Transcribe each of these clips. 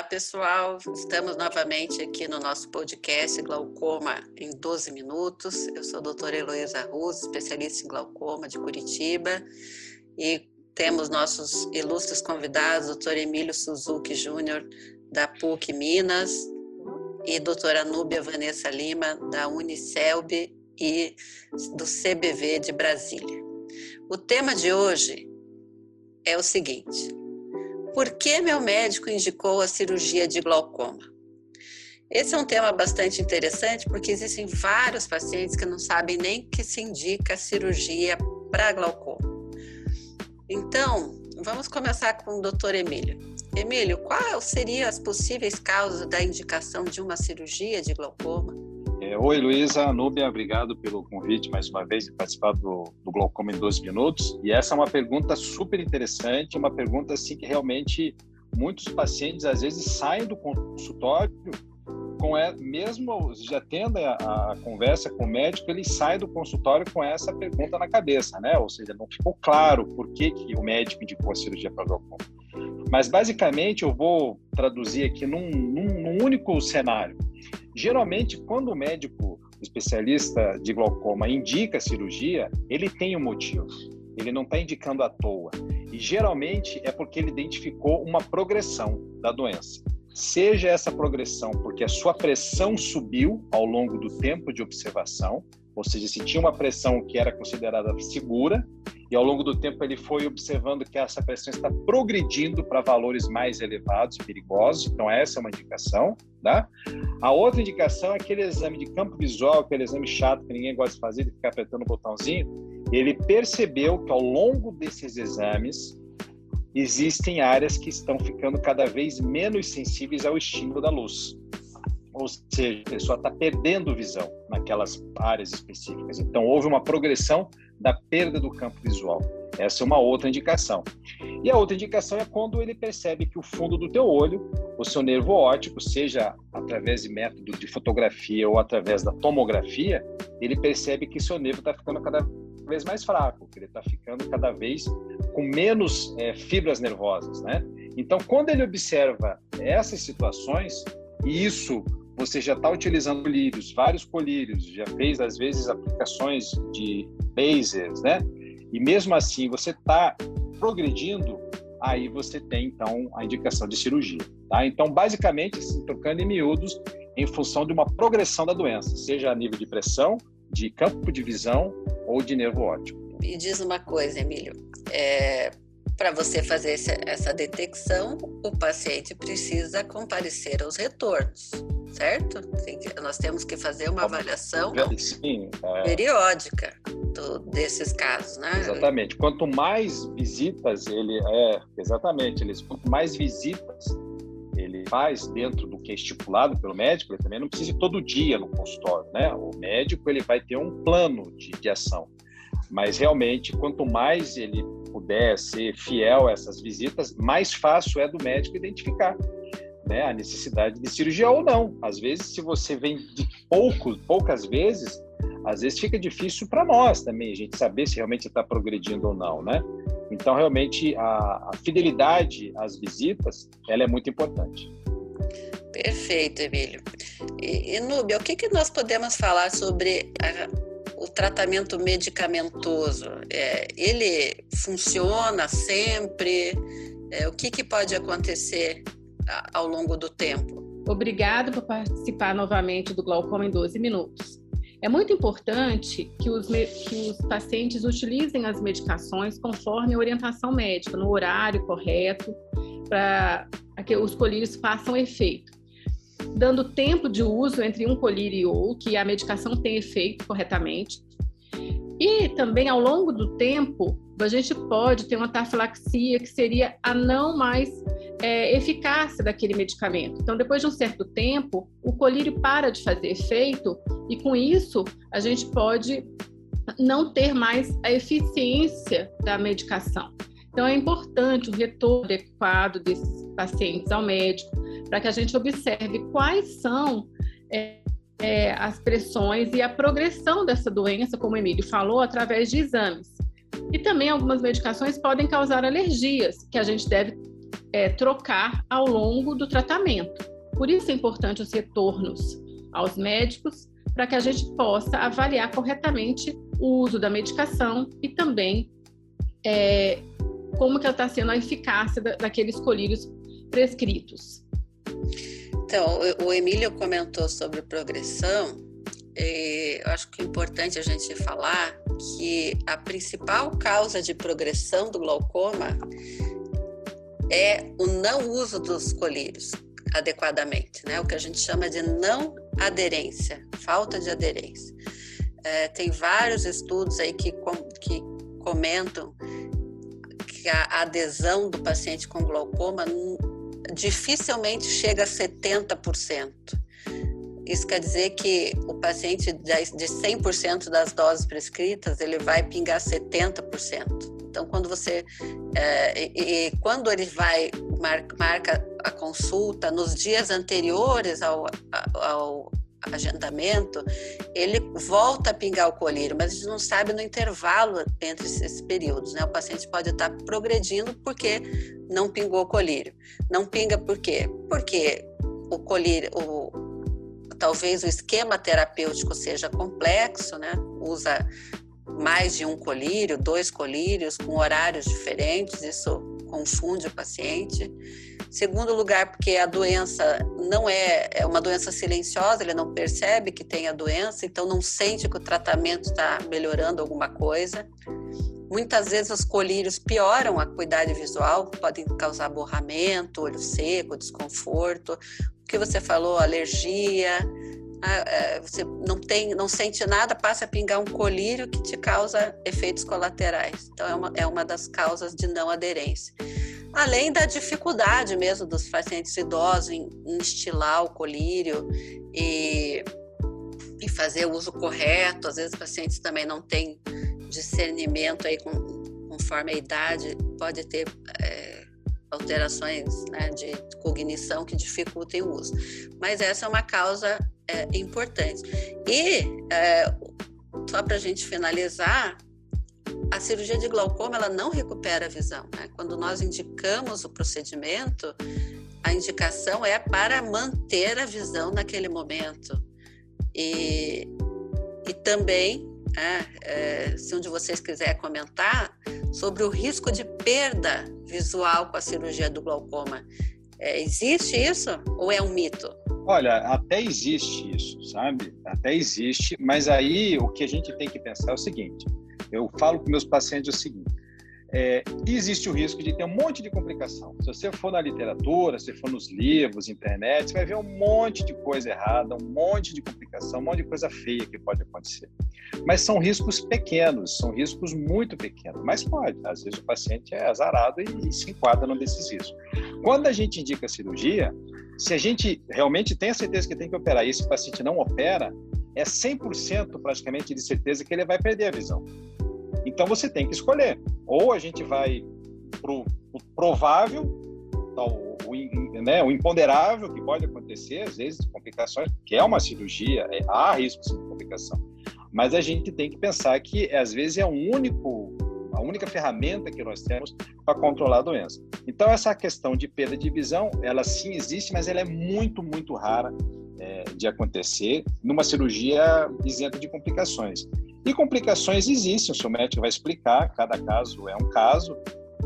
Olá, pessoal. Estamos novamente aqui no nosso podcast Glaucoma em 12 Minutos. Eu sou a doutora Heloísa Ruz, especialista em glaucoma de Curitiba, e temos nossos ilustres convidados, doutor Emílio Suzuki Júnior, da PUC Minas, e doutora Núbia Vanessa Lima, da Unicelb e do CBV de Brasília. O tema de hoje é o seguinte por que meu médico indicou a cirurgia de glaucoma? Esse é um tema bastante interessante porque existem vários pacientes que não sabem nem que se indica a cirurgia para glaucoma. Então, vamos começar com o Dr. Emílio. Emílio, quais seriam as possíveis causas da indicação de uma cirurgia de glaucoma? É, oi, Luísa, Núbia, obrigado pelo convite mais uma vez de participar do, do Glaucoma em 12 minutos. E essa é uma pergunta super interessante, uma pergunta assim que realmente muitos pacientes às vezes saem do consultório com é, mesmo já tendo a, a, conversa com o médico, ele sai do consultório com essa pergunta na cabeça, né? Ou seja, não ficou claro por que, que o médico indicou a cirurgia para glaucoma. Mas basicamente eu vou traduzir aqui num, num, num único cenário. Geralmente, quando o médico especialista de glaucoma indica a cirurgia, ele tem um motivo. Ele não está indicando à toa. E geralmente é porque ele identificou uma progressão da doença. Seja essa progressão porque a sua pressão subiu ao longo do tempo de observação, ou seja, se tinha uma pressão que era considerada segura, e ao longo do tempo ele foi observando que essa pressão está progredindo para valores mais elevados perigosos, então essa é uma indicação, tá? A outra indicação é aquele exame de campo visual, aquele exame chato que ninguém gosta de fazer, de ficar apertando o botãozinho, ele percebeu que ao longo desses exames existem áreas que estão ficando cada vez menos sensíveis ao estímulo da luz ou seja, a pessoa está perdendo visão naquelas áreas específicas. Então, houve uma progressão da perda do campo visual. Essa é uma outra indicação. E a outra indicação é quando ele percebe que o fundo do teu olho, o seu nervo óptico, seja através de método de fotografia ou através da tomografia, ele percebe que seu nervo está ficando cada vez mais fraco, que ele está ficando cada vez com menos é, fibras nervosas, né? Então, quando ele observa essas situações, e isso você já está utilizando colírios, vários colírios, já fez às vezes aplicações de lasers, né? E mesmo assim você está progredindo, aí você tem então a indicação de cirurgia, tá? Então basicamente, assim, trocando em miúdos, em função de uma progressão da doença, seja a nível de pressão, de campo de visão ou de nervo óptico. Me diz uma coisa, Emílio, é, para você fazer essa detecção, o paciente precisa comparecer aos retornos certo? nós temos que fazer uma avaliação Sim, é... periódica do, desses casos, né? Exatamente. Quanto mais visitas ele é, exatamente, eles quanto mais visitas ele faz dentro do que é estipulado pelo médico, ele também não precisa ir todo dia no consultório, né? O médico ele vai ter um plano de, de ação, mas realmente quanto mais ele puder ser fiel a essas visitas, mais fácil é do médico identificar né, a necessidade de cirurgia ou não. Às vezes, se você vem de pouco, poucas vezes, às vezes fica difícil para nós também a gente saber se realmente está progredindo ou não, né? Então, realmente, a, a, fidelidade às visitas, ela é muito importante. Perfeito, Emílio. E, e Núbia, o que, que nós podemos falar sobre a, o tratamento medicamentoso? É, ele funciona sempre? É, o que, que pode acontecer ao longo do tempo. Obrigado por participar novamente do Glaucoma em 12 minutos. É muito importante que os, que os pacientes utilizem as medicações conforme a orientação médica, no horário correto, para que os colírios façam efeito. Dando tempo de uso entre um colírio e outro, que a medicação tem efeito corretamente. E também, ao longo do tempo, a gente pode ter uma tafilaxia, que seria a não mais é, eficácia daquele medicamento. Então, depois de um certo tempo, o colírio para de fazer efeito e, com isso, a gente pode não ter mais a eficiência da medicação. Então, é importante o retorno adequado desses pacientes ao médico para que a gente observe quais são é, é, as pressões e a progressão dessa doença, como o Emílio falou, através de exames. E também algumas medicações podem causar alergias, que a gente deve é, trocar ao longo do tratamento. Por isso é importante os retornos aos médicos para que a gente possa avaliar corretamente o uso da medicação e também é, como que está sendo a eficácia da, daqueles colírios prescritos. Então, o Emílio comentou sobre progressão. Eu acho que é importante a gente falar que a principal causa de progressão do glaucoma é o não uso dos colírios adequadamente, né? O que a gente chama de não aderência, falta de aderência. É, tem vários estudos aí que, com, que comentam que a adesão do paciente com glaucoma dificilmente chega a 70%. Isso quer dizer que o paciente de 100% das doses prescritas, ele vai pingar 70%. Então, quando você. É, e, e, quando ele vai, marca, a consulta, nos dias anteriores ao, ao agendamento, ele volta a pingar o colírio, mas a gente não sabe no intervalo entre esses períodos, né? O paciente pode estar progredindo porque não pingou o colírio. Não pinga por quê? Porque o colírio, o, talvez o esquema terapêutico seja complexo, né? Usa mais de um colírio, dois colírios, com horários diferentes, isso confunde o paciente. Segundo lugar, porque a doença não é, é uma doença silenciosa, ele não percebe que tem a doença, então não sente que o tratamento está melhorando alguma coisa. Muitas vezes os colírios pioram a acuidade visual, podem causar borramento, olho seco, desconforto. O que você falou, alergia, ah, é, você não tem, não sente nada, passa a pingar um colírio que te causa efeitos colaterais. Então é uma, é uma das causas de não aderência. Além da dificuldade mesmo dos pacientes idosos em, em estilar o colírio e, e fazer o uso correto. Às vezes pacientes também não têm discernimento aí com, conforme a idade, pode ter é, alterações né, de cognição que dificultem o uso. Mas essa é uma causa é, importante. E, é, só para a gente finalizar, a cirurgia de glaucoma ela não recupera a visão. Né? Quando nós indicamos o procedimento, a indicação é para manter a visão naquele momento. E, e também, é, é, se um de vocês quiser comentar, sobre o risco de perda visual com a cirurgia do glaucoma. É, existe isso ou é um mito? Olha, até existe isso, sabe? Até existe, mas aí o que a gente tem que pensar é o seguinte: eu falo com meus pacientes o seguinte: é, existe o risco de ter um monte de complicação. Se você for na literatura, se for nos livros, internet, você vai ver um monte de coisa errada, um monte de complicação, um monte de coisa feia que pode acontecer. Mas são riscos pequenos, são riscos muito pequenos. Mas pode, às vezes o paciente é azarado e, e se enquadra num desses riscos. Quando a gente indica cirurgia, se a gente realmente tem a certeza que tem que operar e esse paciente não opera, é 100% praticamente de certeza que ele vai perder a visão. Então você tem que escolher. Ou a gente vai para o provável, o, o, né, o imponderável que pode acontecer, às vezes, complicações, que é uma cirurgia, é, há risco de complicação. Mas a gente tem que pensar que, às vezes, é único, a única ferramenta que nós temos para controlar a doença. Então, essa questão de perda de visão, ela sim existe, mas ela é muito, muito rara é, de acontecer numa cirurgia isenta de complicações. E complicações existem, o seu médico vai explicar, cada caso é um caso,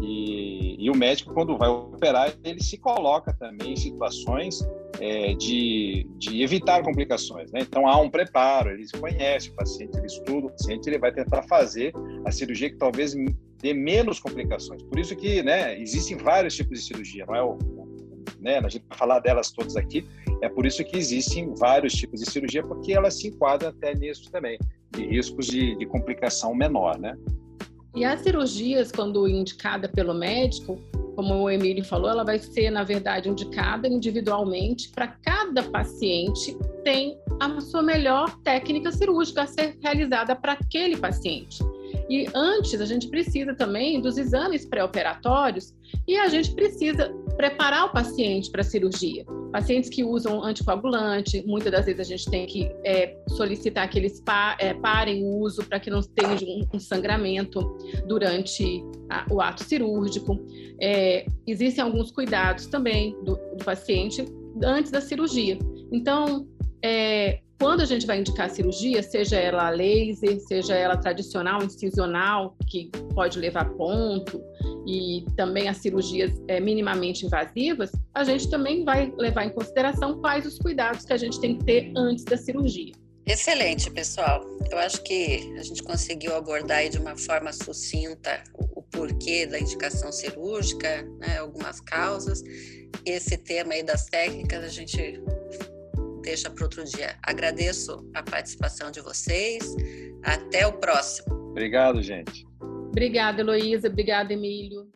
e, e o médico, quando vai operar, ele se coloca também em situações é, de, de evitar complicações. Né? Então, há um preparo, ele conhece o paciente, ele estuda o paciente, ele vai tentar fazer a cirurgia que talvez dê menos complicações. Por isso que né, existem vários tipos de cirurgia, não é o, né, a gente vai falar delas todas aqui, é por isso que existem vários tipos de cirurgia, porque elas se enquadram até nisso também de riscos de, de complicação menor, né? E as cirurgias, quando indicada pelo médico, como o Emílio falou, ela vai ser, na verdade, indicada individualmente para cada paciente tem a sua melhor técnica cirúrgica a ser realizada para aquele paciente. E antes, a gente precisa também dos exames pré-operatórios e a gente precisa preparar o paciente para a cirurgia. Pacientes que usam anticoagulante, muitas das vezes a gente tem que é, solicitar que eles pa, é, parem o uso para que não tenha um, sangramento durante a, o ato cirúrgico. É, existem alguns cuidados também do, do paciente antes da cirurgia. Então, é, quando a gente vai indicar cirurgia, seja ela laser, seja ela tradicional, incisional, que pode levar ponto, e também as cirurgias é, minimamente invasivas, a gente também vai levar em consideração quais os cuidados que a gente tem que ter antes da cirurgia. Excelente, pessoal. Eu acho que a gente conseguiu abordar de uma forma sucinta o porquê da indicação cirúrgica, né, algumas causas. Esse tema aí das técnicas a gente deixa para outro dia. Agradeço a participação de vocês. Até o próximo. Obrigado, gente. Obrigada, Heloísa. Obrigada, Emílio.